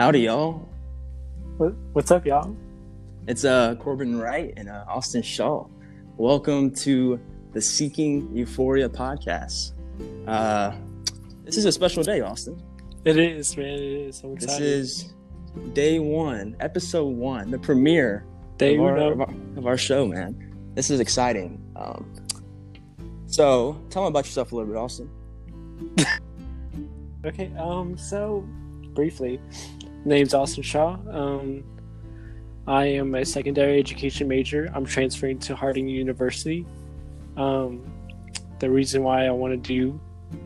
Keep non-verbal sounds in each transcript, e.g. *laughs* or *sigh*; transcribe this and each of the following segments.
Howdy, y'all. What, what's up, y'all? It's uh, Corbin Wright and uh, Austin Shaw. Welcome to the Seeking Euphoria podcast. Uh, this is a special day, Austin. It is, man. It is. I'm excited. This is day one, episode one, the premiere Day of, our, of, our, of our show, man. This is exciting. Um, so, tell me about yourself a little bit, Austin. *laughs* Okay. Um. So, briefly, name's Austin Shaw. Um, I am a secondary education major. I'm transferring to Harding University. Um, the reason why I want to do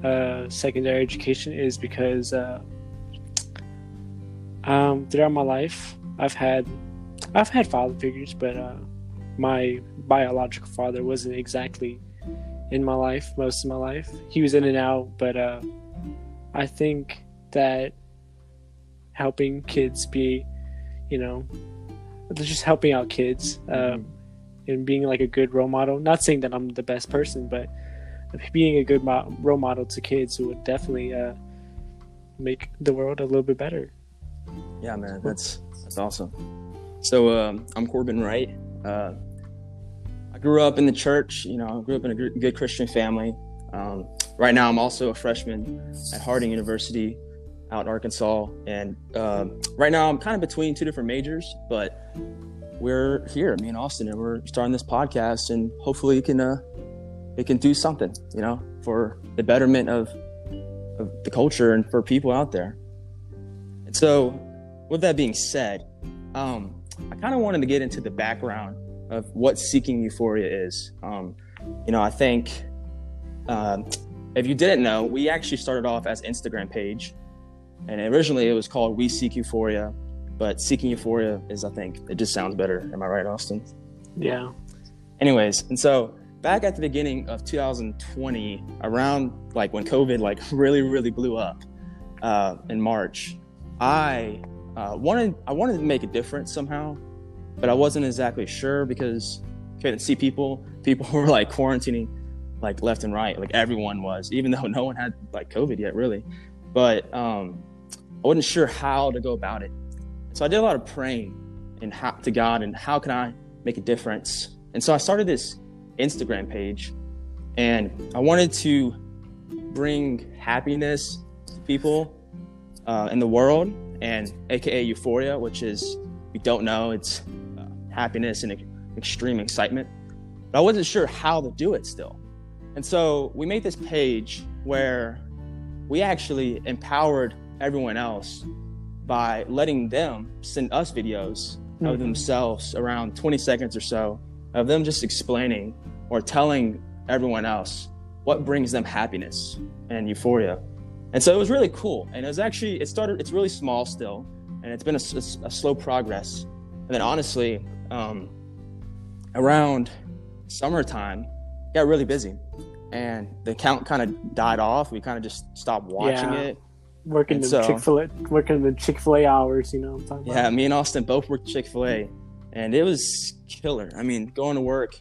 uh, secondary education is because uh, um, throughout my life, I've had I've had father figures, but uh, my biological father wasn't exactly in my life most of my life. He was in and out, but uh, I think that helping kids be, you know, just helping out kids um, and being like a good role model. Not saying that I'm the best person, but being a good mo- role model to kids would definitely uh, make the world a little bit better. Yeah, man, that's that's awesome. So um, I'm Corbin Wright. Uh, I grew up in the church. You know, I grew up in a gr- good Christian family. Um, right now, I'm also a freshman at Harding University out in Arkansas, and um right now I'm kind of between two different majors. But we're here, me and Austin, and we're starting this podcast, and hopefully it can uh, it can do something, you know, for the betterment of of the culture and for people out there. And so, with that being said, um, I kind of wanted to get into the background of what seeking euphoria is. Um, you know, I think um, if you didn't know, we actually started off as Instagram page, and originally it was called We Seek Euphoria, but seeking euphoria is, I think, it just sounds better. Am I right, Austin? Yeah. anyways and so back at the beginning of 2020 around like when covid like *laughs* really really blew up uh, in march i uh, wanted i wanted to make a difference somehow but i wasn't exactly sure because couldn't see people people *laughs* were like quarantining like left and right like everyone was even though no one had like covid yet really but um i wasn't sure how to go about it so i did a lot of praying and how to god and how can i make a difference and so I started this Instagram page and I wanted to bring happiness to people uh, in the world and AKA euphoria, which is, we don't know, it's uh, happiness and ex- extreme excitement. But I wasn't sure how to do it still. And so we made this page where we actually empowered everyone else by letting them send us videos of Mhm. themselves around 20 seconds or so of them just explaining or telling everyone else what brings them happiness and euphoria. And so it was really cool. And it was actually, it started, it's really small still, and it's been a slow progress. And then honestly, um, around summertime, it got really busy. And the account kind of died off. We kind of just stopped watching Yeah. it. Working And the so- Chick Fil A, working the Chick Fil A hours. You know what I'm talking about. Yeah, about? me and Austin both worked Chick Fil A, and it was killer. I mean, going to work,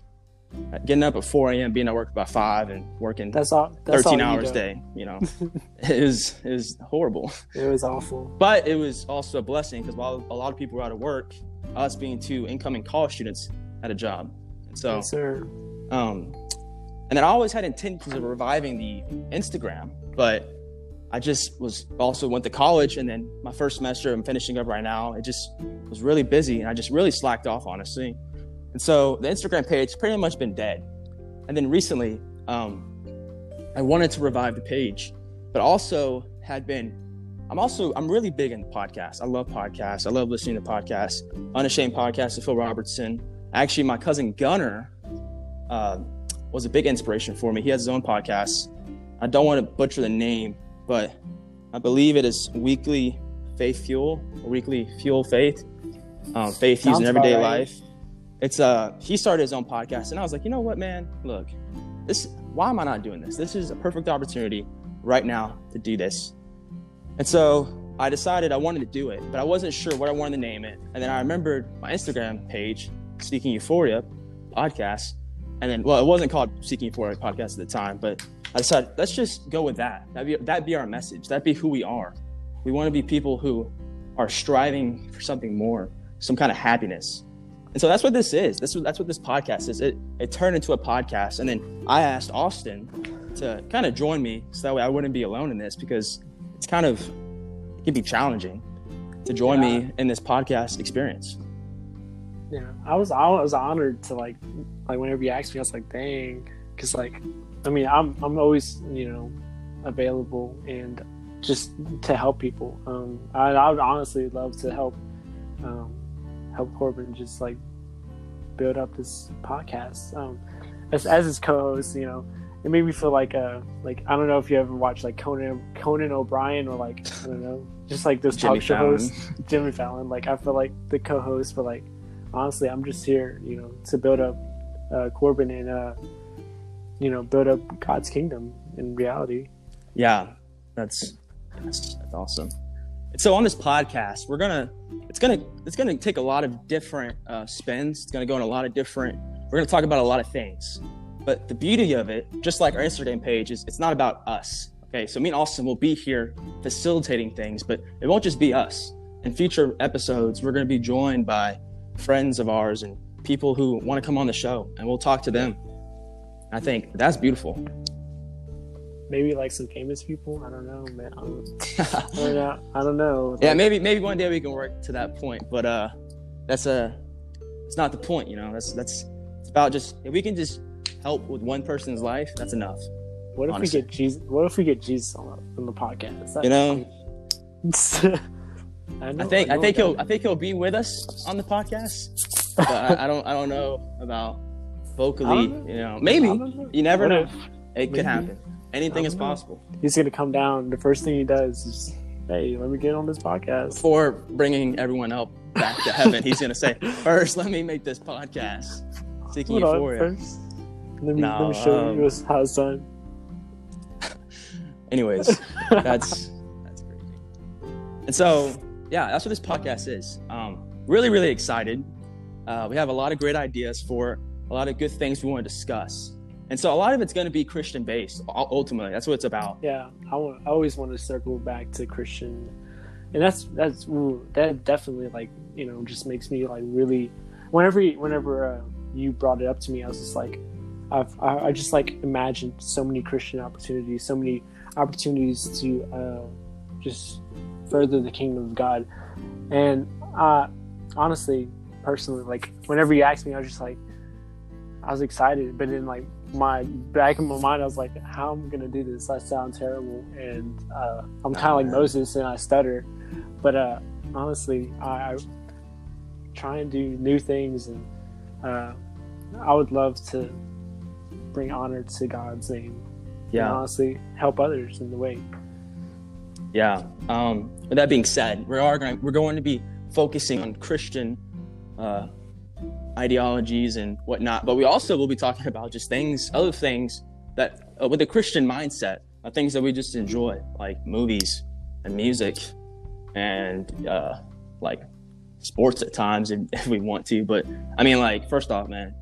getting up at 4 a.m., being at work by five, and working That's all. That's 13 all hours a day. You know, *laughs* it was it was horrible, It was awful. but it was also a blessing because while a lot of people were out of work, us being two incoming college students had a job, and so Yes, sir. um, and then I always had intentions of reviving the Instagram, but I just was also went to college, and then my first semester I'm finishing up right now. It just was really busy, and I just really slacked off, honestly. And so the Instagram page pretty much been dead. And then recently, um, I wanted to revive the page, but also had been. I'm also I'm really big into podcasts. I love podcasts. I love listening to podcasts. Unashamed podcast with Phil Robertson. Actually, my cousin Gunner uh, was a big inspiration for me. He has his own podcast. I don't want to butcher the name, but I believe it is Weekly Faith Fuel, Weekly Fuel Faith, um, faith used in everyday right. life. It's uh, he started his own podcast, and I was like, you know what, man, look, this. Why am I not doing this? This is a perfect opportunity right now to do this. And so I decided I wanted to do it, but I wasn't sure what I wanted to name it. And then I remembered my Instagram page, Seeking Euphoria Podcast. And then, well, it wasn't called Seeking Euphoria Podcast at the time, but I decided let's just go with that. That'd be that'd be our message. That'd be who we are. We want to be people who are striving for something more, some kind of happiness. And so that's what this is. This that's what this podcast is. It it turned into a podcast, and then I asked Austin to kind of join me, so that way I wouldn't be alone in this because it's kind of it can be challenging to join Yeah. me in this podcast experience. Yeah, I was I was honored to like like whenever you asked me, I was like, dang, because like, I mean, I'm I'm always you know available and just to help people. Um, I I would honestly love to help um, help Corbin just like build up this podcast. Um, as as his co-host, you know, it made me feel like uh like I don't know if you ever watched like Conan Conan O'Brien or like I don't know just like those Jimmy talk show Fallon. hosts Jimmy Fallon. Like I feel like the co-host, but like honestly, I'm just here, you know, to build up uh, Corbin and uh, you know build up God's kingdom in reality. Yeah, that's that's, that's awesome. And so on this podcast, we're gonna it's gonna it's gonna take a lot of different uh, spins. It's gonna go in a lot of different. We're gonna talk about a lot of things. But the beauty of it, just like our Instagram page, is it's not about us. Okay, so me and Austin will be here facilitating things, but it won't just be us. In future episodes, we're gonna be joined by friends of ours and people who want to come on the show, and we'll talk to them. I think that's beautiful. Maybe like some famous people. I don't know, man. *laughs* I don't, I don't know. I don't know. yeah maybe maybe one day we can work to that point but uh that's a it's not the point you know that's that's it's about just if we can just help with one person's life that's enough What if honestly. we get Jesus? What if we get Jesus on the, on the podcast? That- you know *laughs* I, know, i think i know think he'll i think he'll be with us on the podcast but I, I don't i don't know about vocally know. you know maybe know. you never What know if it maybe. could happen anything is don't know. possible he's gonna come down. The first thing he does is, "Hey, let me get on this podcast." before bringing everyone else back to heaven he's gonna say *laughs* first let me make this podcast seeking Hold on, euphoria first. Let me, No, let me show um, you how it's done. *laughs* anyways that's that's crazy. And so, yeah, that's what this podcast is. Um, really, really excited. Uh, we have a lot of great ideas for a lot of good things we want to discuss. And so, a lot of it's going to be Christian based. Ultimately, that's what it's about. Yeah, I, want, I always want to circle back to Christian, and that's that's ooh, that definitely like you know just makes me like really. Whenever whenever uh, you brought it up to me, I was just like, I've, I I just like imagined so many Christian opportunities, so many opportunities to uh, just further the kingdom of God, and uh, honestly, personally, like whenever you asked me, I was just like, I was excited, but then like my back in my mind, I was like, "How am I gonna do this? I sound terrible." And uh, I'm kind of like. Moses, and I stutter. But uh, honestly, I, I try and do new things, and uh, I would love to bring honor to God's name. And Yeah, honestly, help others in the way. yeah. Um, with that being said, we are going. We're going to be focusing on Christian uh, ideologies and whatnot, but we also will be talking *laughs* about just things, other things that uh, with a Christian mindset, uh, things that we just enjoy, like movies and music, and uh, like sports at times if, *laughs* if we want to. But I mean, like first off, man,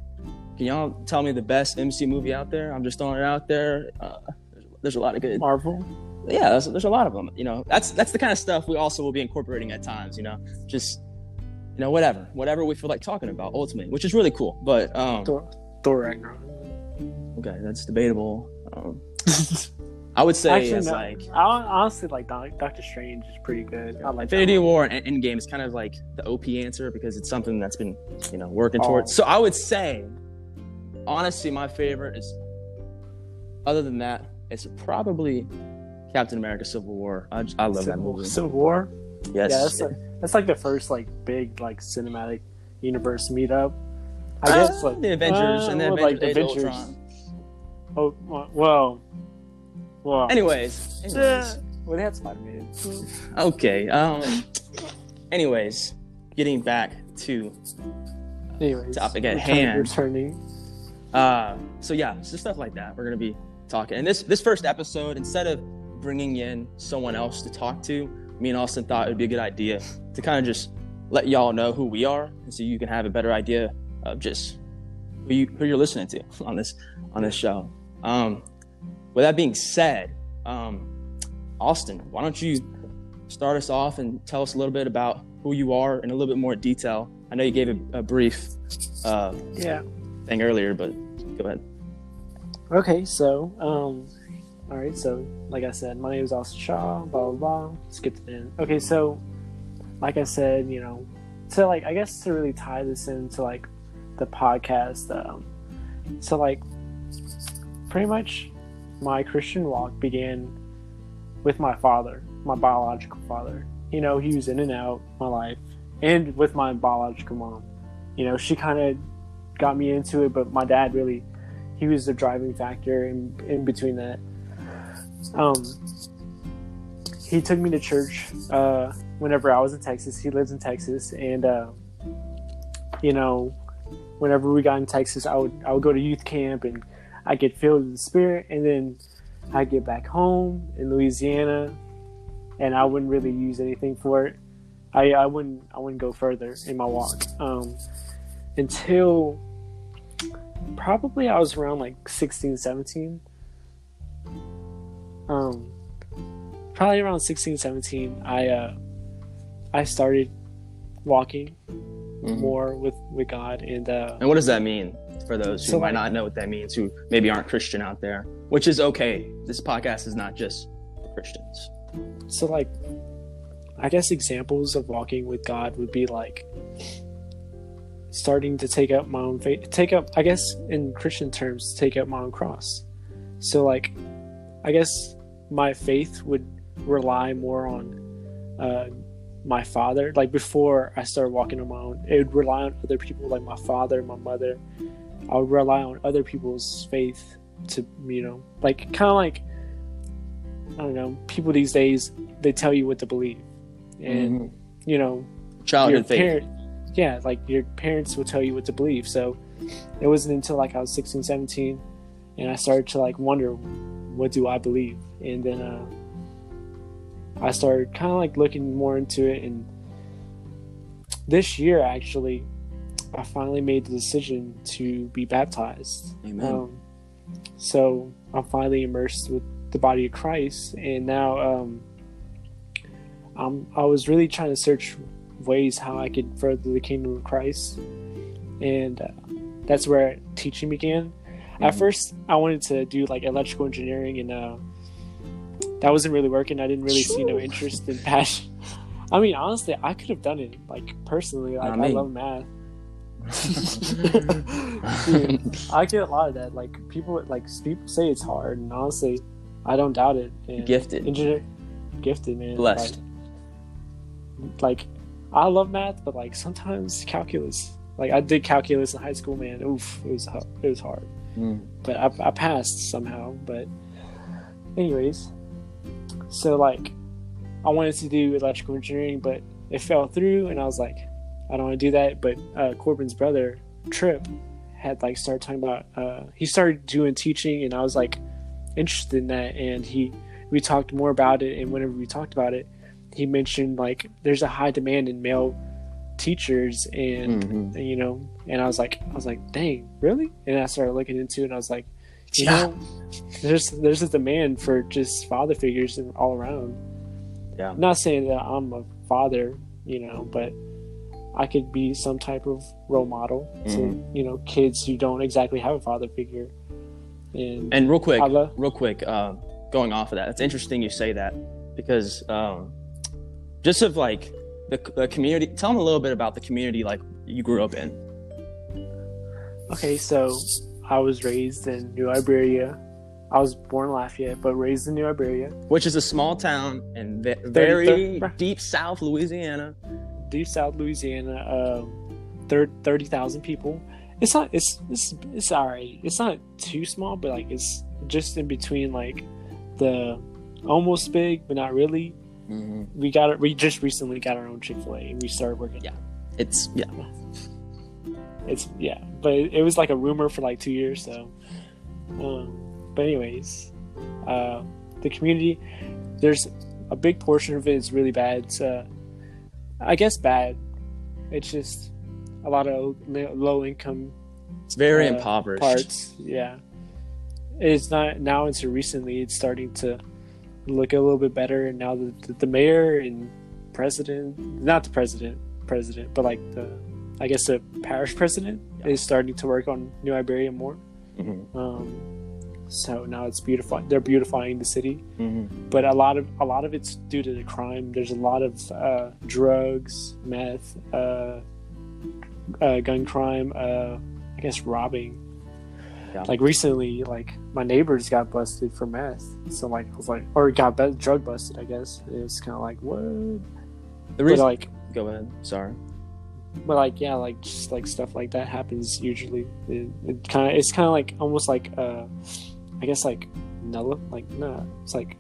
can y'all tell me the best MC movie out there? I'm just throwing it out there. Uh, there's, there's a lot of good Marvel. yeah there's, there's a lot of them you know that's that's the kind of stuff we also will be incorporating at times you know just you know whatever whatever we feel like talking about ultimately which is really cool but um Thor, Thor Ragnarok. okay that's debatable um *laughs* i would say Actually, it's no. like I honestly like Doctor Strange is pretty good. I like infinity that war and endgame is kind of like the op answer because it's something that's been you know working Oh. towards so i would say honestly my favorite is other than that it's probably captain america civil war i, just- I love that movie Civil War. yes Yeah, that's like the first like big like cinematic universe meetup. I Uh, guess like the Avengers uh, and the well, Avengers, like Age Avengers. Ultron. Oh well, well. Anyways, anyways. Uh, well, they had Spider Man. okay. Um. Anyways, getting back to Anyways, Topic at return- hand. Returning. uh. So yeah, so stuff like that. We're gonna be talking. And this this first episode, instead of bringing in someone else to talk to, me and Austin thought it would be a good idea to kind of just let y'all know who we are, and so you can have a better idea of just who you who you're listening to *laughs* on this on this show. Um. With that being said, um, Austin, why don't you start us off and tell us a little bit about who you are in a little bit more detail? I know you gave a, a brief uh, Yeah. thing earlier, but go ahead. Okay, so um, all right, so like I said, my name is Austin Shaw. Blah blah blah. Skip to the end. Okay, so like I said, you know, to like I guess to really tie this into like the podcast. Um, so like pretty much my Christian walk began with my father, my biological father. You know, he was in and out my life, and with my biological mom. You know, she kind of got me into it, but my dad really he was the driving factor in, in between that. Um, he took me to church uh, whenever I was in Texas. He lives in Texas, and uh, you know, whenever we got in Texas, I would I would go to youth camp and I get filled with the Spirit, and then I get back home in Louisiana, and I wouldn't really use anything for it. I, I wouldn't I wouldn't go further in my walk um, until probably I was around like 16, 17. Um, probably around 16, 17, I uh, I started walking Mhm. more with with God, and uh, And what does that mean for those who So, might like- not know what that means, who maybe aren't Christian out there? Which is okay. This podcast is not just for Christians. so like, I guess examples of walking with God would be like starting to take up my own faith, take up, I guess in Christian terms, take up my own cross. So like, I guess my faith would rely more on uh, my father. Like before I started walking on my own, it would rely on other people, like my father, my mother. I would rely on other people's faith to, you know, like kind of like I don't know. People these days they tell you what to believe, and Mhm. you know Childhood faith. parent, yeah, like your parents will tell you what to believe. So it wasn't until like I was 16, 17, and I started to like wonder, what do I believe? And then uh, I started kind of like looking more into it. And this year, actually, I finally made the decision to be baptized. Amen. Um, so I'm finally immersed with the body of Christ, and now um, I'm, I was really trying to search ways how I could further the kingdom of Christ, and uh, that's where teaching began. At Mhm. first, I wanted to do like electrical engineering, and uh, that wasn't really working. I didn't really see no interest in passion. *laughs* I mean, honestly, I could have done it like personally. Like Not I me. love math. *laughs* Dude, I get a lot of that. Like people, like people say it's hard, and honestly, I don't doubt it. And Gifted. engineer, gifted man, Blessed. Like, like, I love math, but like sometimes calculus. Like I did calculus in high school, man. Oof, it was it was hard, Mm. but I, I passed somehow. But anyways, so like I wanted to do electrical engineering, but it fell through, and I was like, I don't want to do that. But uh, Corbin's brother Trip had like started talking about. Uh, he started doing teaching, and I was like interested in that. And he we talked more about it, and whenever we talked about it, he mentioned like there's a high demand in male teachers, and Mhm. you know, and I was like, I was like, dang, really? And I started looking into it, and I was like, you Yeah. know, there's there's a demand for just father figures and all around. Yeah. I'm not saying that I'm a father, you know, but I could be some type of role model to Mhm. you know kids who don't exactly have a father figure. And, And real quick, love- real quick, uh, going off of that, it's interesting you say that because um, just of like the, the community. Tell them a little bit about the community like you grew up in. okay, so I was raised in New Iberia. I was born in Lafayette, but raised in New Iberia. which is a small town in ve- very deep South Louisiana. deep South Louisiana, um, thir- thirty thousand people. It's not. It's it's it's alright. It's not too small, but like it's just in between like the almost big, but not really. We got it. We just recently got our own Chick Fil A, we started working. Yeah. It's yeah, It's yeah, but it, it was like a rumor for like two years. So, um, but anyways, uh, the community. There's a big portion of it is really bad. It's, uh, I guess bad. It's just a lot of low income it's very Uh, impoverished. parts. Yeah, it's not now. Until recently, it's starting to look a little bit better. And now the, the, mayor and president, not the president, president, but like the, I guess the parish president Yeah. is starting to work on New Iberia more. Mhm. Um, so now it's beautiful. They're beautifying the city, Mhm. but a lot of a lot of it's due to the crime. There's a lot of uh, drugs, meth, uh, uh, gun crime. Uh, I guess robbing. Yeah. Like recently, like my neighbors got busted for meth. So like I was like, or got bu- drug busted. I guess it was kind of like what? The But reason. like, Go ahead. Sorry. but like yeah, like just like stuff like that happens usually. It, it kind of it's kind of like almost like uh, I guess like null like no, it's like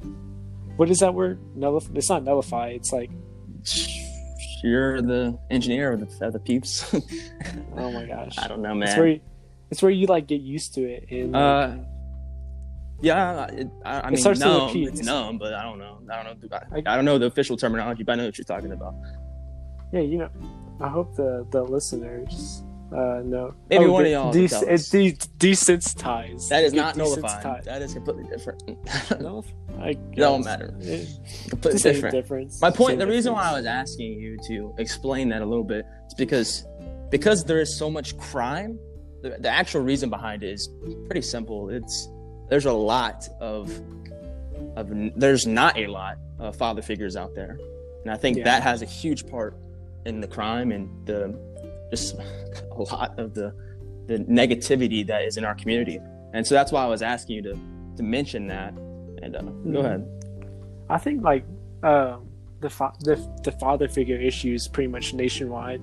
what is that word? Nullify? It's not nullify. It's like You're the engineer of the, of the peeps. *laughs* oh my gosh, I don't know, It's man. where you, it's where you like get used to it and Uh, yeah, it, I, I mean, starts to repeat. it's numb, but I don't know. I don't know. I, I- I don't know the official terminology, but I know what you're talking about. yeah, you know, I hope the the listeners uh know. Maybe Oh, one of y'all can it's de- desensitized. That is not nullified. That is completely different. No, *laughs* I don't matter. It- completely same different. difference. My point, Same the reason why I was asking you to explain that a little bit is because because there is so much crime. The, the actual reason behind it is pretty simple. It's there's a lot of of there's not a lot of father figures out there, and I think Yeah. that has a huge part in the crime and the just *laughs* a lot of the the negativity that is in our community. And so that's why I was asking you to to mention that. And uh, go Mhm. ahead. I think like um, the, fa- the the father figure issue is pretty much nationwide,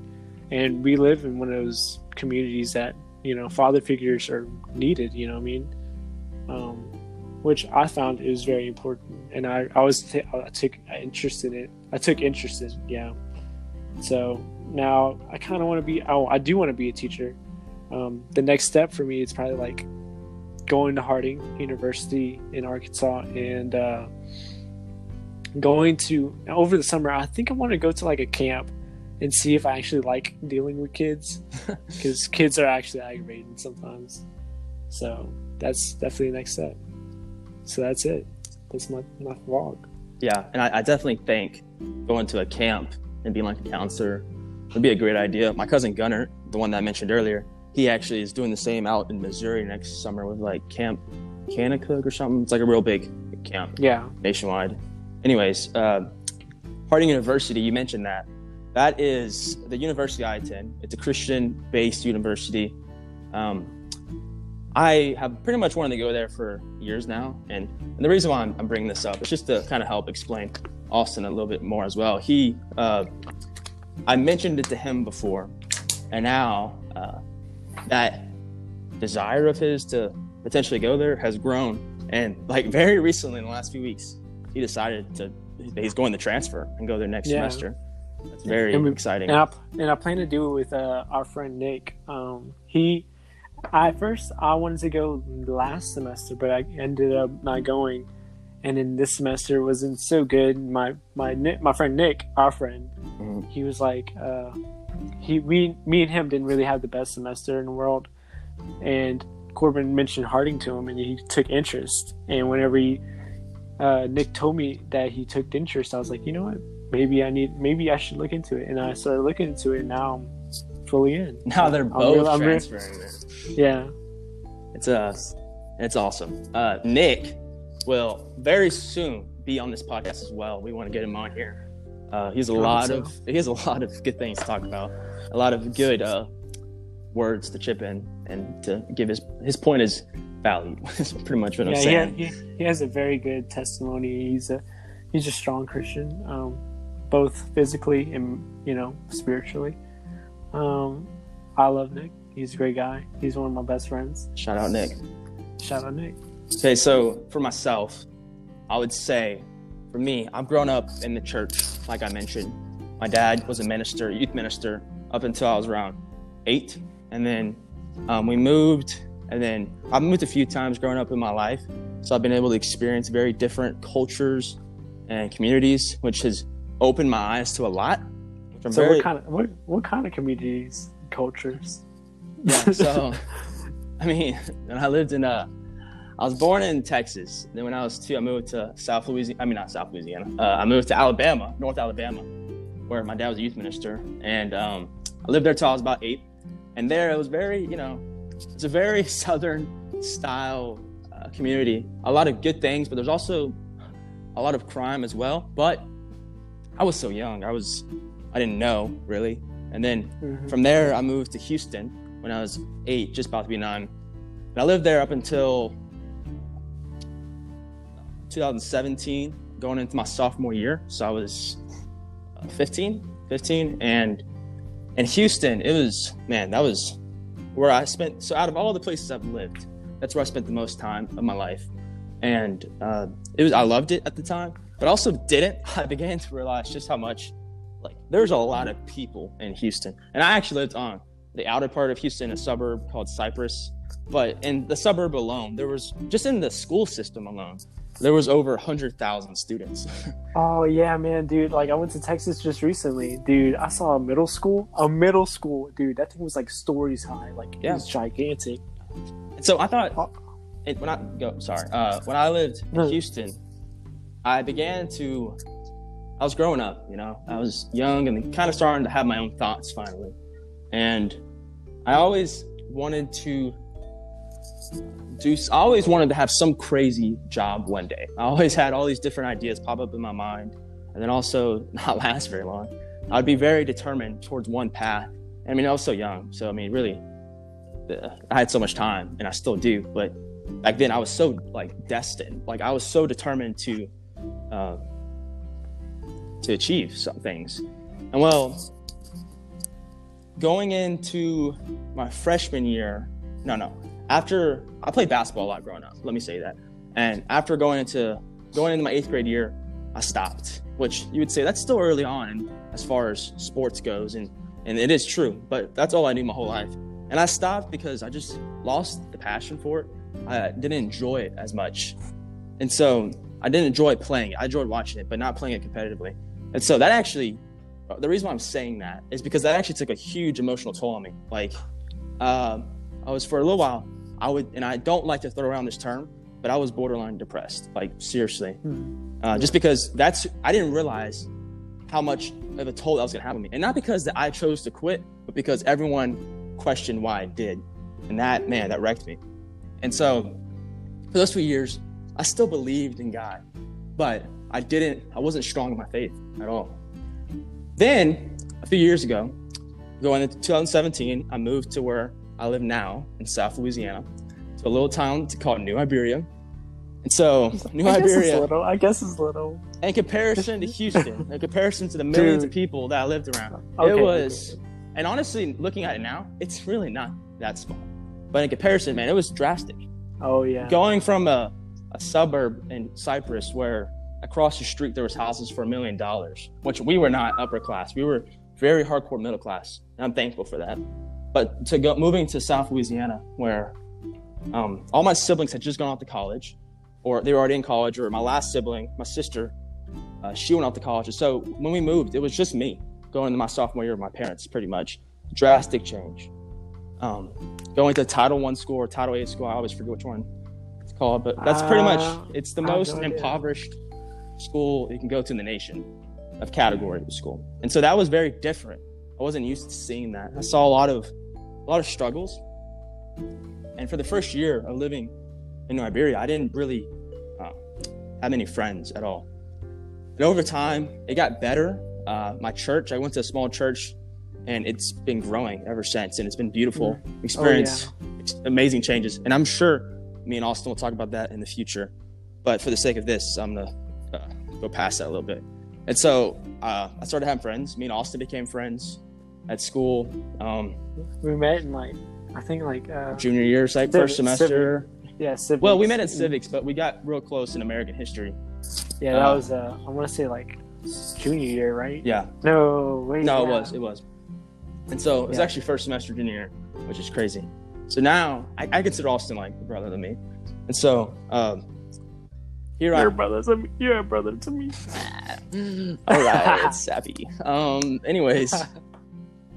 and we live in one of those communities that you know father figures are needed. You know what I mean? Um, which I found is very important, and I I was t- I took interest in it. I took interest in yeah. So now I kind of want to be. Oh, I do want to be a teacher. Um, the next step for me is probably like going to Harding University in Arkansas and. Uh, going to over the summer i think i want to go to like a camp and see if i actually like dealing with kids *laughs* because kids are actually aggravating sometimes so that's definitely the next step so that's it that's my, my vlog Yeah, and I, I definitely think going to a camp and being like a counselor would be a great idea. My cousin Gunnar, the one that I mentioned earlier, he actually is doing the same out in Missouri next summer with like Camp Kanakuk or something. It's like a real big camp yeah nationwide. Anyways, uh, Harding University, you mentioned that. That is the university I attend. It's a Christian based university. Um, I have pretty much wanted to go there for years now. And, and the reason why I'm, I'm bringing this up is just to kind of help explain Austin a little bit more as well. He, uh, I mentioned it to him before, and now uh, that desire of his to potentially go there has grown. And like very recently in the last few weeks, he decided to he's going to transfer and go there next Yeah. semester. That's very And we- exciting. and I, and I plan to do it with uh, our friend Nick. Um, he, I at first I wanted to go last semester, but I ended up not going. And then this semester wasn't so good. My my my friend Nick, our friend, Mhm. he was like, uh, he we me and him didn't really have the best semester in the world. And Corbin mentioned Harding to him, and he took interest. And whenever he, uh, Nick told me that he took interest, I was like, you know what? Maybe I need maybe I should look into it. And I started looking into it and now I'm fully in. Now they're both I'm real- transferring. yeah. It's uh, it's awesome. Uh, Nick will very soon be on this podcast as well. We want to get him on here. Uh, he has a lot of he has a lot of good things to talk about. A lot of good uh, words to chip in and to give his his point is valued. *laughs* That's pretty much what I'm saying. he, he, he has a very good testimony. He's a he's a strong Christian, um, both physically and you know spiritually. Um, I love Nick. He's a great guy. He's one of my best friends. Shout out Nick. Shout out Nick. Okay, so for myself, I would say, for me, I've grown up in the church, like I mentioned. My dad was a minister, youth minister, up until I was around eight, and then um, we moved, and then I've moved a few times growing up in my life, so I've been able to experience very different cultures and communities, which has opened my eyes to a lot. So very, what kind of what what kind of communities, cultures? yeah, *laughs* so I mean, *laughs* when I lived in uh, I was born in Texas. Then when I was two, I moved to South Louisiana. I mean, not South Louisiana. Uh, I moved to Alabama, North Alabama, where my dad was a youth minister, and um, I lived there till I was about eight. And there, it was very, you know, it's a very *laughs* southern style uh, community. A lot of good things, but there's also a lot of crime as well. But I was so young. I was, I didn't know really. And then Mhm. from there, I moved to Houston when I was eight, just about to be nine. And I lived there up until 2017, going into my sophomore year. So I was uh, 15, 15. And in Houston, it was, man, that was where I spent. So out of all the places I've lived, that's where I spent the most time of my life. And uh, it was, I loved it at the time, but also didn't. *laughs* I began to realize just how much, like, there's a lot of people in Houston. And I actually lived on the outer part of Houston, a suburb called Cypress. But in the suburb alone, there was just in the school system alone, there was over 100,000 students. *laughs* Oh yeah, man, dude. Like I went to Texas just recently, dude. I saw a middle school, a middle school, dude. That thing was like stories high, like Yeah. it was gigantic. And so I thought, it, when I go, sorry, uh, when I lived in No. Houston, I began to, I was growing up, you know, I was young and kind of starting to have my own thoughts finally. And I always wanted to do, I always wanted to have some crazy job one day. I always had all these different ideas pop up in my mind and then also *laughs* not last very long. I'd be very determined towards one path. I mean, I was so young. So, I mean, really, I had so much time and I still do, but back then I was so like destined, like I was so determined to, uh, to achieve some things. And well, going into my freshman year, no, no, after I played basketball a lot growing up, let me say that. And after going into going into my eighth grade year, I stopped, which you would say that's still early on as far as sports goes, and and it is true, but that's all I knew my whole life. And I stopped because I just lost the passion for it. I didn't enjoy it as much. And so I didn't enjoy playing it. I enjoyed watching it, but not playing it competitively. And so that actually, the reason why I'm saying that is because that actually took a huge emotional toll on me. Like, um, I was for a little while, I would, and I don't like to throw around this term, but I was borderline depressed. Like, seriously. Hmm. Uh, just because that's, I didn't realize how much of a toll that was going to have on me. And not because that I chose to quit, but because everyone questioned why I did. And that, man, that wrecked me. And so for those few years, I still believed in God, but I didn't, I wasn't strong in my faith at all. Then a few years ago, going into 2017, I moved to where I live now in South Louisiana, to a little town called New Iberia. And so, New I guess it's Iberia, little. I guess it's little. in comparison to Houston, in comparison to the *laughs* millions of people that I lived around, Okay, it was, and honestly, looking at it now, it's really not that small. But in comparison, man, it was drastic. Oh yeah. Going from a, a suburb in Cypress where across the street there was houses for a million dollars, which we were not upper class. We were very hardcore middle class, and I'm thankful for that. But to go moving to South Louisiana, where um, all my siblings had just gone off to college, or they were already in college, or my last sibling, my sister, uh, she went off to college. So when we moved, it was just me going into my sophomore year with my parents, pretty much. Drastic change. Um, going to Title One school or Title Eight school, I always forget which one called, but that's pretty much Uh, it's the most impoverished school you can go to in the nation of category of school. And so that was very different. I wasn't used to seeing that. I saw a lot of a lot of struggles. And for the first year of living in Iberia, I didn't really uh, have many friends at all. And over time, it got better. Uh, my church, I went to a small church, and it's been growing ever since, and it's been beautiful. Experience ex- amazing changes, and I'm sure me and Austin will talk about that in the future. But for the sake of this, I'm gonna uh, go past that a little bit. And so uh, I started having friends. Me and Austin became friends at school. Um, We met in like I think like uh, junior year, like Civic- first semester. yeah civics. Well, we met in civics, but we got real close in American history. Yeah, that uh, was uh I want to say like junior year, right? Yeah, No, wait. no, yeah. it was, it was. And so it was Yeah. actually first semester junior year, which is crazy. So now I, I consider Austin like a brother to me. And so um, here I You're a brother to me. You're a brother to me. *laughs* All right, it's sappy. Um, anyways,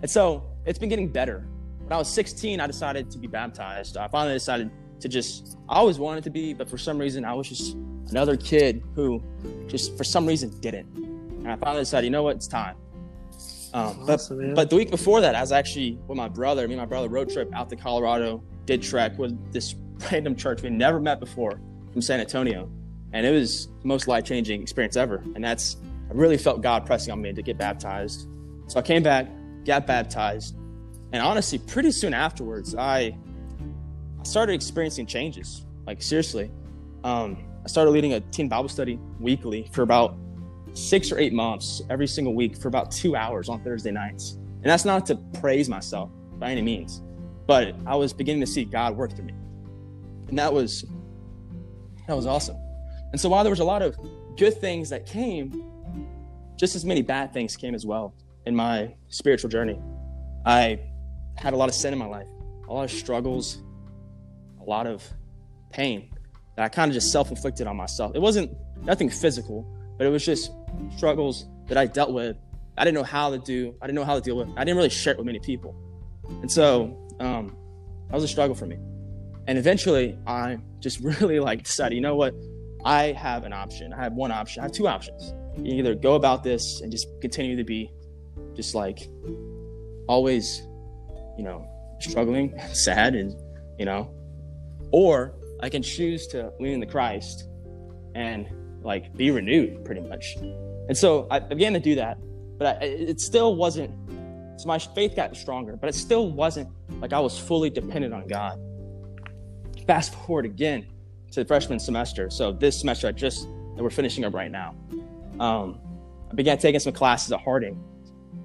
and so it's been getting better. When I was 16, I decided to be baptized. I finally decided to just I always wanted to be, but for some reason I was just another kid who just for some reason didn't. And I finally decided, you know what, it's time. Um, awesome, but man. but the week before that, I was actually with my brother. Me and my brother road trip out to Colorado. Did trek with this *laughs* random church we never met before from San Antonio, and it was the most life changing experience ever. And that's I really felt God pressing on me to get baptized. So I came back, got baptized, and honestly, pretty soon afterwards, I I started experiencing changes. Like seriously, um, I started leading a teen Bible study weekly for about six or eight months, every single week for about two hours on Thursday nights. And that's not to praise myself by any means, but I was beginning to see God work through me, and that was that was awesome. And so while there was a lot of good things that came, just as many bad things came as well in my spiritual journey. I had a lot of sin in my life, a lot of struggles, a lot of pain that I kind of just self inflicted on myself. It wasn't nothing physical, but it was just struggles that I dealt with. I didn't know how to do, I didn't know how to deal with. I didn't really share it with many people. And so um, that was a struggle for me. And eventually I just *laughs* really like decided, you know what? I have an option. I have one option. I have two options. You either go about this and just continue to be just like always, you know, struggling, *laughs* sad, and, you know, or I can choose to lean into Christ and like be renewed pretty much. And so I began to do that, but I, it still wasn't, so my faith got stronger, but it still wasn't like I was fully dependent on God. Fast forward again to the freshman semester. So this semester I just, that we're finishing up right now. Um, I began taking some classes at Harding,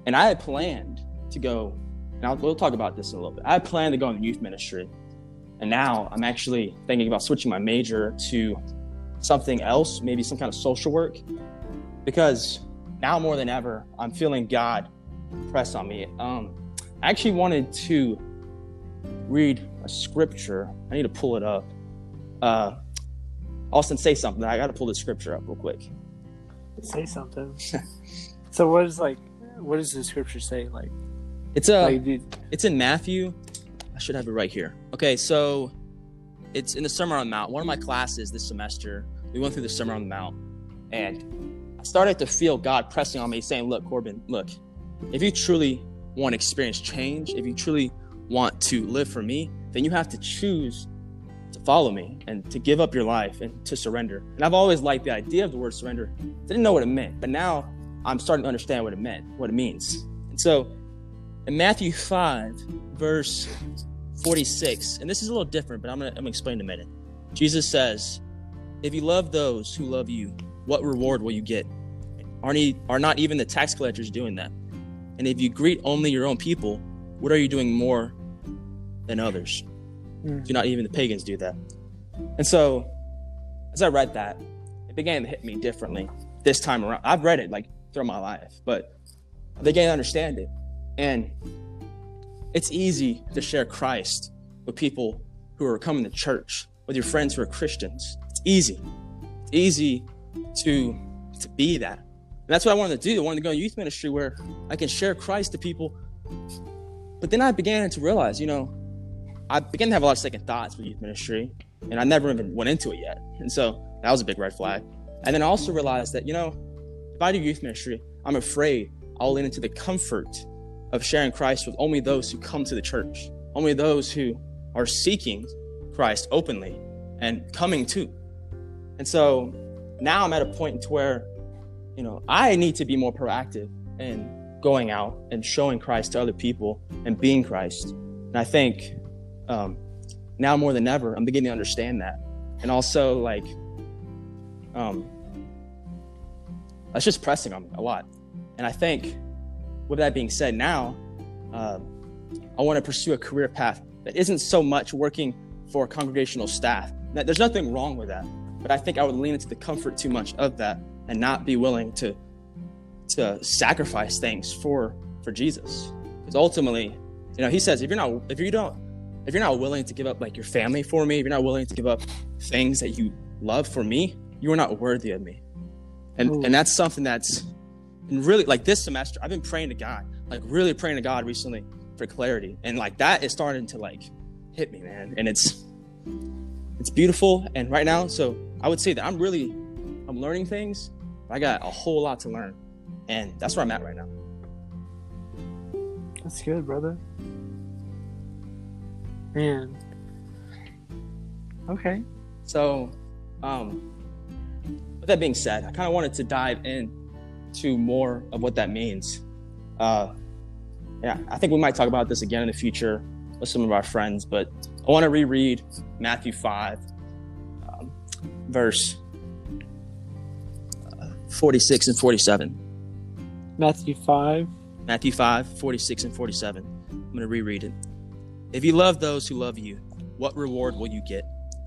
and I had planned to go. And I'll, we'll talk about this in a little bit. I had planned to go in the youth ministry, and now I'm actually thinking about switching my major to something else, maybe some kind of social work, because now more than ever, I'm feeling God press on me. Um, I actually wanted to read a scripture. I need to pull it up. Uh, Austin, say something. I got to pull the scripture up real quick. Say something. *laughs* so what is like? What does the scripture say? Like, it's a. Like, it's in Matthew. I should have it right here. Okay, so it's in the Sermon on the Mount. One of my classes this semester, we went through the Sermon on the Mount, and I started to feel God pressing on me, saying, "Look, Corbin, look, if you truly want to experience change, if you truly want to live for me, then you have to choose to follow me and to give up your life and to surrender. And I've always liked the idea of the word surrender. I Didn't know what it meant, but now I'm starting to understand what it meant, what it means. And so in Matthew 5, verse 46, and this is a little different, but I'm going to explain in a minute. Jesus says, If you love those who love you, what reward will you get? Aren't he, are not even the tax collectors doing that? And if you greet only your own people, what are you doing more than others? Mm. Do not even the pagans do that? And so, as I read that, it began to hit me differently this time around. I've read it like through my life, but I began to understand it. And it's easy to share Christ with people who are coming to church, with your friends who are Christians. It's easy. It's easy to to be that. And that's what I wanted to do. I wanted to go in youth ministry where I can share Christ to people. But then I began to realize, you know, I began to have a lot of second thoughts with youth ministry, and I never even went into it yet. And so that was a big red flag. And then I also realized that, you know, if I do youth ministry, I'm afraid I'll lean into the comfort of sharing Christ with only those who come to the church, only those who are seeking Christ openly and coming to. And so now I'm at a point to where, you know, I need to be more proactive in going out and showing Christ to other people and being Christ. And I think um, now more than ever, I'm beginning to understand that. And also, like, um, that's just pressing on me a lot. And I think, with that being said, now uh, I want to pursue a career path that isn't so much working for congregational staff. There's nothing wrong with that, but I think I would lean into the comfort too much of that and not be willing to to sacrifice things for for Jesus. Because ultimately, you know, he says if you're not if you don't if you're not willing to give up like your family for me, if you're not willing to give up things that you love for me, you are not worthy of me. And Ooh. and that's something that's and really like this semester, I've been praying to God, like really praying to God recently for clarity. And like that is starting to like hit me, man. And it's it's beautiful. And right now, so I would say that I'm really I'm learning things. I got a whole lot to learn, and that's where I'm at right now. That's good, brother. Man. Okay. So, um, with that being said, I kind of wanted to dive in to more of what that means. Uh, yeah, I think we might talk about this again in the future with some of our friends, but I want to reread Matthew 5, um, verse uh, 46 and 47. Matthew 5. Matthew 5, 46 and 47. I'm going to reread it. If you love those who love you, what reward will you get?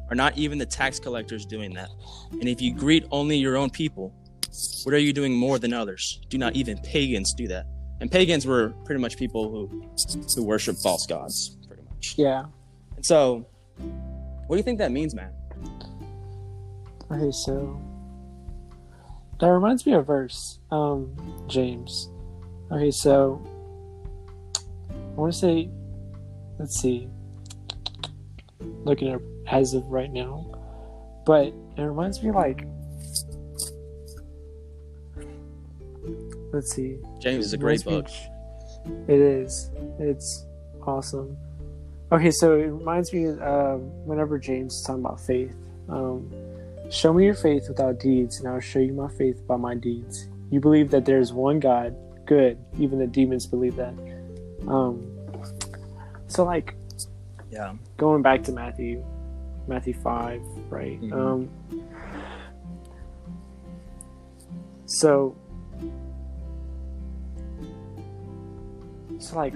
Are not even the tax collectors doing that? And if you greet only your own people, what are you doing more than others? Do not even pagans do that? And pagans were pretty much people who who worship false gods, pretty much. Yeah. And so, what do you think that means, man? Okay, so that reminds me of verse, um, James. Okay, so I want to say, let's see, looking at as of right now, but it reminds me like, let's see, James is a great book. It is. It's awesome. Okay, so it reminds me uh, whenever James is talking about faith. Um, show me your faith without deeds, and I will show you my faith by my deeds. You believe that there is one God, good. Even the demons believe that. Um, so, like, yeah, going back to Matthew, Matthew five, right? Mhm. Um, so, so like,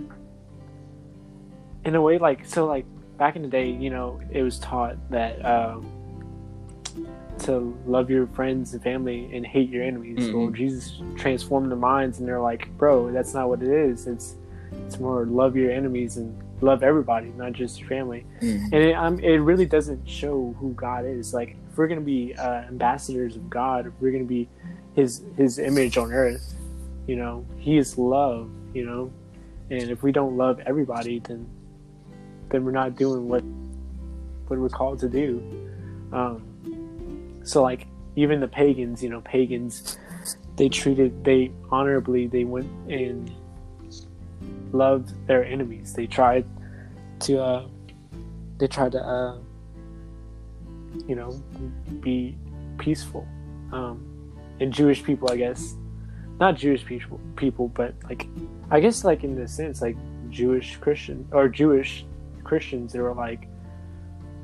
in a way, like, so like back in the day, you know, it was taught that um, to love your friends and family and hate your enemies. Mhm. Well, Jesus transformed their minds, and they're like, bro, that's not what it is. It's it's more love your enemies and love everybody, not just your family and it, um, it really doesn't show who God is. Like, if we're gonna be uh, ambassadors of God, if we're gonna be His His image on earth, you know, He is love. You know, and if we don't love everybody, then then we're not doing what what we're called to do. Um, so, like, even the pagans, you know, pagans, they treated they honorably. They went and loved their enemies. They tried to. Uh, they tried to uh, you know be peaceful um, and jewish people i guess not jewish people people but like i guess like in the sense like jewish christian or jewish christians they were like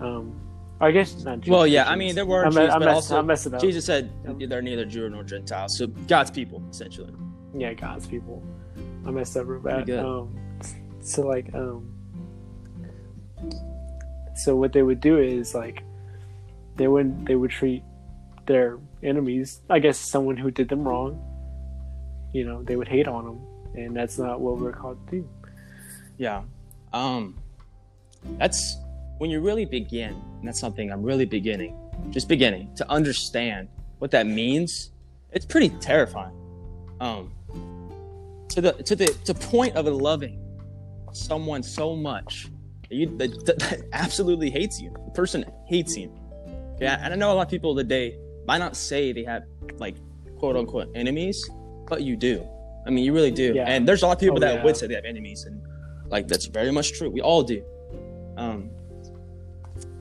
um i guess not jewish Well, yeah, I mean there were I'm, Jews, I'm, but mess- also I'm messing up. Jesus said they're neither Jew nor Gentile, so God's people essentially. yeah god's people. I messed up real bad. um so like um so what they would do is like they would they would treat their enemies i guess someone who did them wrong. You know they would hate on them and that's not what we're called to do. Yeah. Um that's when you really begin, and that's something I'm really beginning, just beginning to understand what that means. It's pretty terrifying. Um to the to the to point of loving someone so much that you that, that, absolutely hates you. The person hates you. Yeah, and I know a lot of people today might not say they have like quote unquote enemies, but you do. I mean, you really do. Yeah. And there's a lot of people Oh, that yeah. would say they have enemies, and like that's very much true. We all do. Um,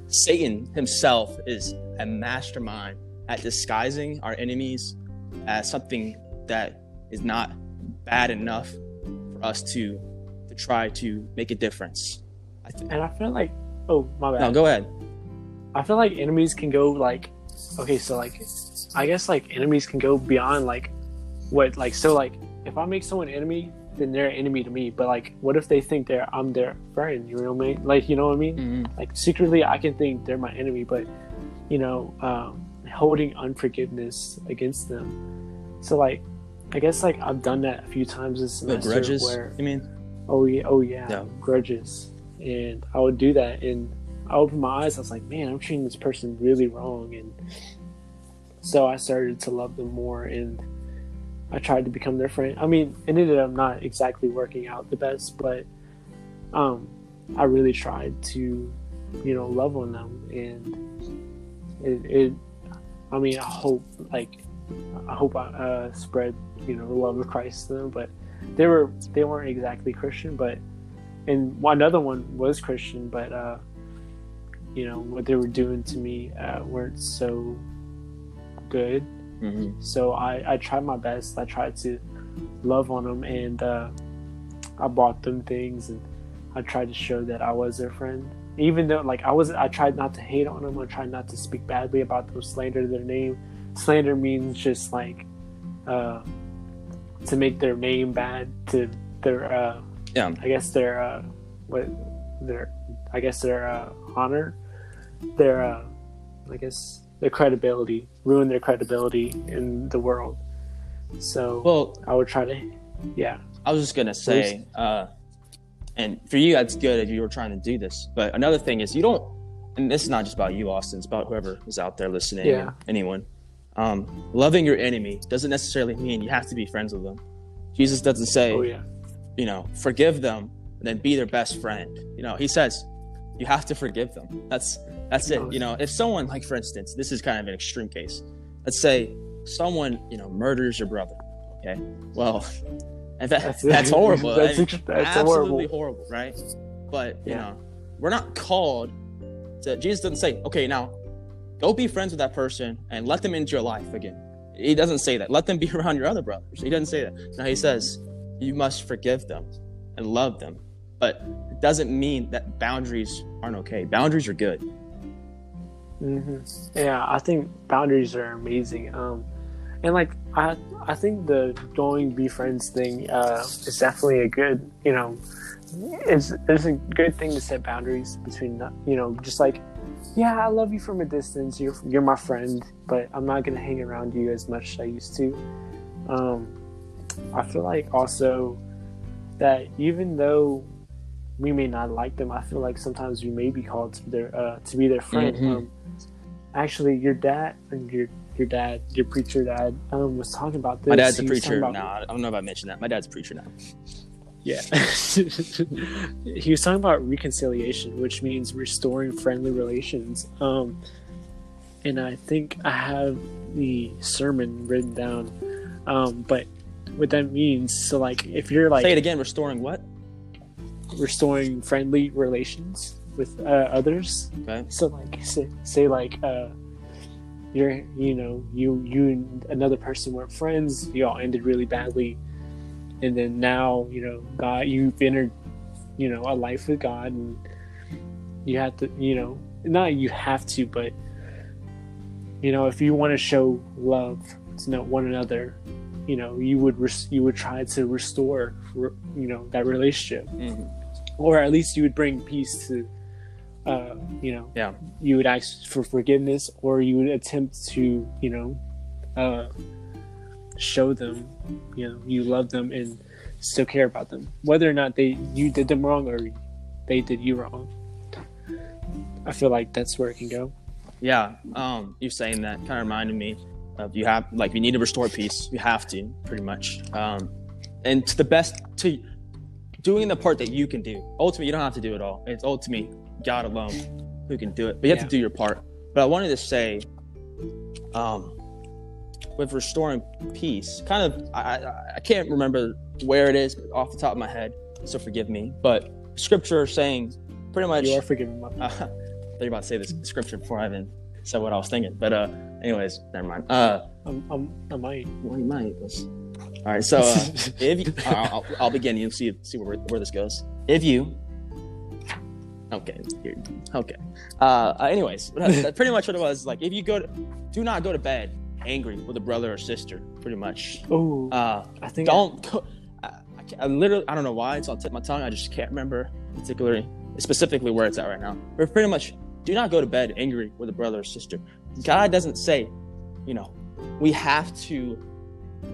Satan himself is a mastermind at disguising our enemies as something that is not bad enough for us to to try to make a difference. I th- and i feel like oh my bad no, go ahead. I feel like enemies can go like okay, so like I guess like enemies can go beyond like what like so like if I make someone enemy, then they're an enemy to me. But like what if they think they're I'm their friend, you know what I mean? Like you know what I mean? Mhm. Like secretly I can think they're my enemy, but you know, um holding unforgiveness against them. So like I guess like I've done that a few times this The semester grudges. where I mean, oh yeah oh yeah, Yeah. grudges and i would do that and i opened my eyes i was like man i'm treating this person really wrong and so i started to love them more and i tried to become their friend i mean it ended up not exactly working out the best but um i really tried to you know, love on them, and it, it I mean, I hope like I hope I uh, spread you know the love of Christ to them, but they were they weren't exactly Christian, but and another one was Christian, but uh, you know what they were doing to me uh, weren't so good. Mm-hmm. So I I tried my best. I tried to love on them, and uh, I bought them things, and I tried to show that I was their friend. Even though like I was, I tried not to hate on them. I tried not to speak badly about them, slander their name. Slander means just like uh, to make their name bad, to their uh, Yeah. I guess their uh, what their I guess their uh, honor, their uh, I guess their credibility, ruin their credibility in the world. So Well, I would try to, yeah, I was just gonna say, uh, and for you, that's good if you were trying to do this. But another thing is, you don't, and this is not just about you, Austin. It's about whoever is out there listening. Yeah. Anyone. Um, loving your enemy doesn't necessarily mean you have to be friends with them. Jesus doesn't say, oh yeah, you know, forgive them and then be their best friend. You know, he says you have to forgive them. That's that's it. You know, if someone like for instance, this is kind of an extreme case. Let's say someone, you know, murders your brother. Okay. Well, and *laughs* that, that's, That's- horrible. that's I mean, that's absolutely horrible. horrible, right? But you know, we're not called to Jesus doesn't say, okay, now go be friends with that person and let them into your life again. He doesn't say that. Let them be *laughs* around your other brothers. He doesn't say that. No, he says you must forgive them and love them. But it doesn't mean that boundaries aren't okay. Boundaries are good. hmm yeah. I think boundaries are amazing. Um, and like I, I think the going be friends thing uh, is definitely a good, you know, it's it's a good thing to set boundaries between, you know, just like, yeah, I love you from a distance. You're you're my friend, but I'm not gonna hang around you as much as I used to. Um, I feel like also that even though we may not like them, I feel like sometimes we may be called to their uh, to be their friend. Mhm. Um, actually, your dad and your your dad, your preacher dad, um, was talking about this. My dad's a He preacher. about- I don't know if I mentioned that. My dad's a preacher now. yeah. *laughs* he was talking about reconciliation, which means restoring friendly relations. Um, and I think I have the sermon written down. Um, but what that means, so like if you're like Say it again. Restoring what? Restoring friendly relations with uh, others, Okay. so like say, say like uh, you're you know you you and another person weren't friends, you all ended really badly, and then now you know God you've entered you know a life with God and you have to you know not you have to but you know if you want to show love to know one another you know you would res- you would try to restore re- you know that relationship Mhm. Or at least you would bring peace to uh you know Yeah. you would ask for forgiveness or you would attempt to you know uh show them you know you love them and still care about them whether or not they you did them wrong or they did you wrong i feel like that's where it can go Yeah, um, you saying that kind of reminded me of you have like you need to restore peace. You have to pretty much, um, and to the best to doing the part that you can do. Ultimately, you don't have to do it all. It's ultimately God alone who can do it, but you have Yeah. to do your part. But I wanted to say, um, with restoring peace, kind of I, I, I can't remember where it is off the top of my head, so forgive me. But scripture saying pretty much you are forgiven my- uh, *laughs* I thought you about to say this scripture before I even said what I was thinking. But uh, anyways, never mind. Uh, I'm, I'm, i might well, you might. Let's- All right. So uh, *laughs* if you, I'll, I'll, begin. You'll see see where where this goes. If you. Okay. Okay. Uh, anyways, *laughs* that's, pretty much what it was. Like, if you go to, do not go to bed angry with a brother or sister. Pretty much. oh Uh, i think don't go. I, I, can't- I literally, I don't know why it's on tip my tongue. I just can't remember particularly, specifically where it's at right now. But pretty much, do not go to bed angry with a brother or sister. God doesn't say, you know, we have to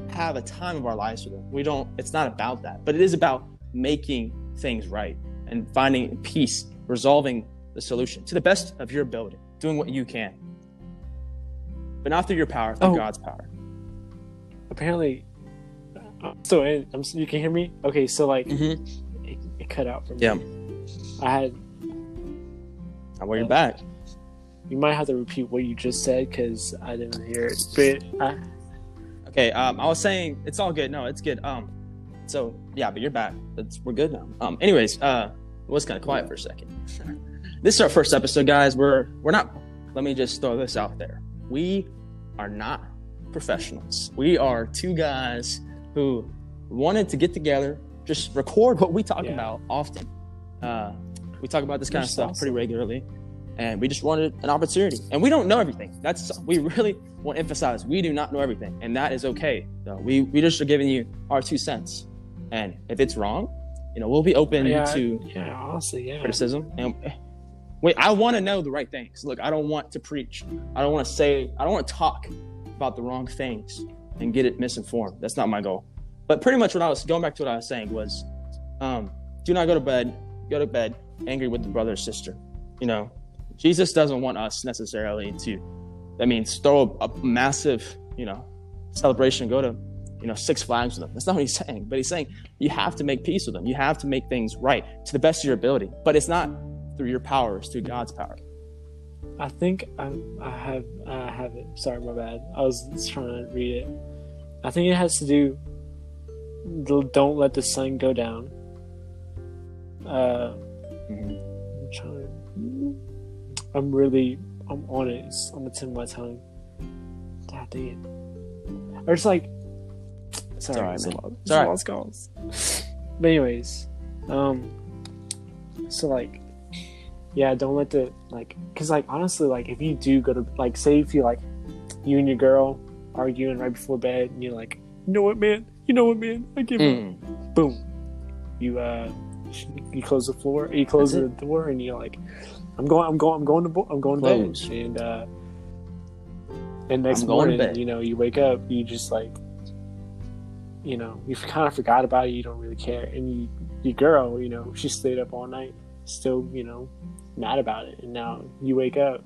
have a time of our lives with them. We don't. It's not about that, but it is about making things right and finding peace, resolving the solution to the best of your ability, doing what you can, but not through your power, through Oh. God's power. apparently so I'm, you can hear me okay so like Mm-hmm. it, it cut out for me Yeah. i had well, you're back. You might have to repeat what you just said because I didn't hear it. But I, Okay, um, I was saying it's all good. No, it's good. Um, so yeah, but you're back. It's, we're good now. Um, anyways, uh, it was kind of quiet for a second. *laughs* this is our first episode, guys. We're we're not. Let me just throw this out there. We are not professionals. We are two guys who wanted to get together, just record what we talk Yeah. about often. Uh, we talk about this kind of stuff awesome. pretty regularly, and we just wanted an opportunity. And we don't know everything. That's we really want to emphasize. We do not know everything, and that is okay. So we we just are giving you our two cents, and if it's wrong, you know, we'll be open yeah, to yeah, honestly, yeah. criticism. And wait, I want to know the right things. Look, I don't want to preach. I don't want to say. I don't want to talk about the wrong things and get it misinformed. That's not my goal. But pretty much what I was going back to what I was saying was, um, do not go to bed. Go to bed angry with the brother or sister. You know, Jesus doesn't want us necessarily to. That means throw a, a massive, you know, celebration. Go to, you know, Six Flags with them. That's not what he's *laughs* saying. But he's saying you have to make peace with them. You have to make things right to the best of your ability. But it's not through your power; it's through God's power. I think I, I have I have it. Sorry, my bad. I was just trying to read it. I think it has to do. Don't let the sun go down. Uh, I'm trying. I'm really. I'm on it. It's on the tip of my tongue. God it. Or it's like. Sorry, alright, it's lot- It's it's a alright. lot of calls. But anyways, um, so like, yeah, don't let the like, cause like honestly, like if you do go to like, say if you like, you and your girl arguing right before bed, and you're like, you know what, man, you know what, man, I give up Mm. boom, you uh, you close the floor, you close the door, and you're like, I'm going, I'm going, I'm going to, bo- I'm going to Close. bed, and uh, and next to morning, you know, you wake up, you just like, you know, you kind of forgot about it, you don't really care, and you, your girl, you know, she stayed up all night, still, you know, mad about it, and now you wake up,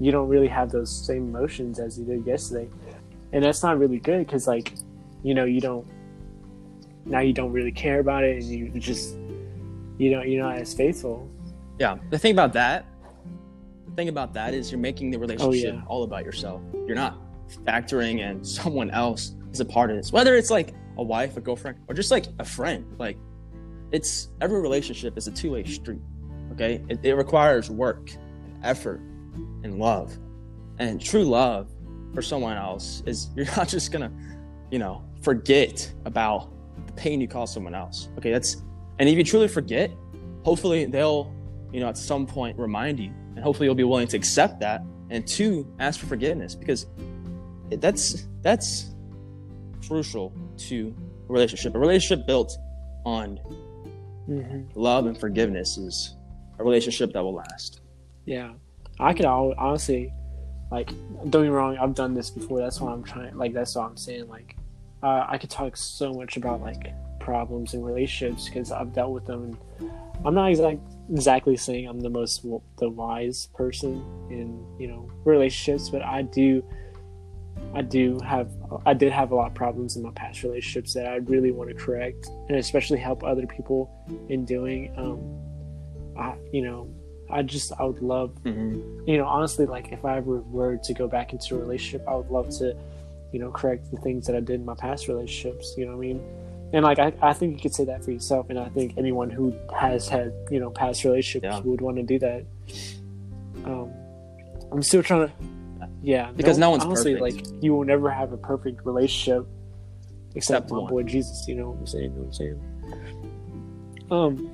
you don't really have those same emotions as you did yesterday, and that's not really good because like, you know, you don't now you don't really care about it and you just you know you're not as faithful Yeah. The thing about that, the thing about that is you're making the oh, relationship yeah. all about yourself. You're not factoring in *laughs* someone else as a part of this, whether it's like a wife, a girlfriend, or just like a friend. Like, it's every relationship is a two way street. Okay, it, it requires work, and effort, and love, and true love for someone else is *laughs* you're not just gonna, you know, forget about the pain you cause someone else. Okay, that's and if you truly forget, hopefully they'll, you know, at some point remind you, and hopefully you'll be willing to accept that and two, ask for forgiveness because that's that's crucial to a relationship. A relationship built on mm-hmm. love and forgiveness is a relationship that will last. yeah i could al- honestly like don't get me wrong i've done this before that's why i'm trying like that's what i'm saying like uh, i could talk so much about like problems and relationships because i've dealt with them and i'm not exact, exactly saying i'm the most the wise person in you know relationships but i do I do have I did have a lot of problems in my past relationships that I really want to correct and especially help other people in doing. Um, I you know I just I would love Mm-hmm. you know honestly like if I ever were to go back into a relationship I would love to you know correct the things that I did in my past relationships. You know what I mean? And like I, I think you could say that for yourself, and I think anyone who has had you know past relationships Yeah. would want to do that. Um, I'm still trying to, yeah, Because no one's honestly perfect. like you will never have a perfect relationship except, Except my one. boy Jesus. You know what I'm saying? You know what I'm saying? Um,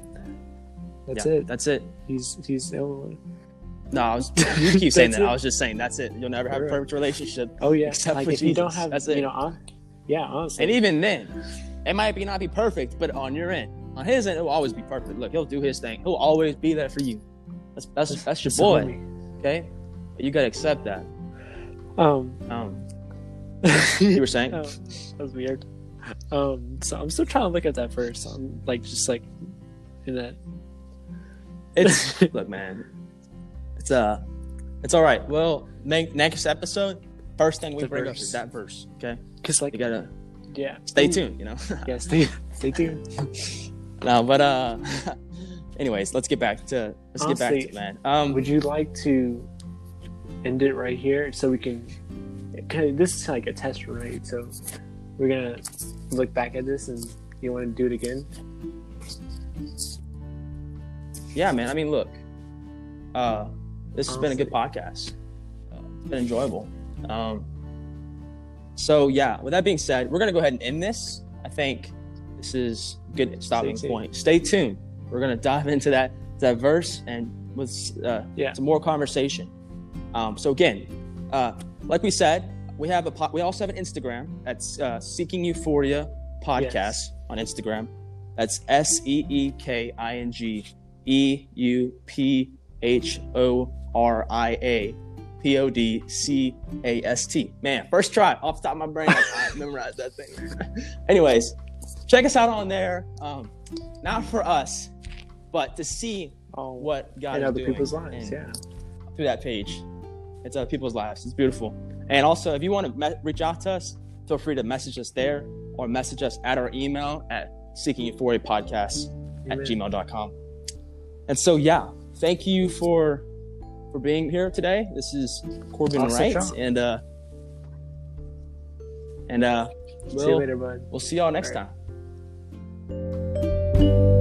that's yeah, it. That's it. He's he's the only one. No, I was, *laughs* you keep saying that. it. I was just saying that's it. You'll never have a perfect relationship. Oh yeah, Except like for if you don't have, That's it. you know, hon- yeah, honestly, And even then, it might be not be perfect, but on your end, on his end, it will always be perfect. Look, he'll do his thing. He'll always be there for you. That's that's that's your boy. Okay, but you gotta accept that. Um, Um, *laughs* you were saying? Oh, that was weird. Um, so I'm still trying to look at that verse. I'm like just like in that. It's *laughs* look, man. It's uh, it's all right. Well, ne- next episode, first thing we The bring up verse. is that verse. Okay, Cause like you gotta yeah, stay tuned. You know. *laughs* Yeah, stay stay tuned. *laughs* no, but uh, *laughs* anyways, let's get back to let's get back to man. Um, Would you like to end it right here so we can? This is like a test run, right? So we're gonna look back at this, and you want to do it again? yeah, man. I mean, look, uh, this has been a good podcast. Uh, it's been enjoyable. Um, so yeah, with that being said, we're gonna go ahead and end this. I think this is a good stopping tuned. point. Stay tuned. We're gonna dive into that that verse and with uh, Yeah. some more conversation. Um, so again, uh, like we said, we have a po- we also have an Instagram. That's uh, Seeking Euphoria Podcast Yes. on Instagram. That's S E E K I N G E U P H O R I A P O D C A S T. Man, first try off the top of my brain, I, *laughs* memorized that thing. *laughs* Anyways, check us out on there. Um, not for us, but to see Oh, what God in other people's lives, yeah. through that page. It's other people's lives. It's beautiful. And also, if you want to me- reach out to us, feel free to message us there or message us at our email at seeking euphoria podcast at gmail.com. And so, yeah, thank you for for being here today. This is Corbin Awesome Wright, job. and uh, and uh, See you we'll, later, bud. we'll see y'all next All right. time.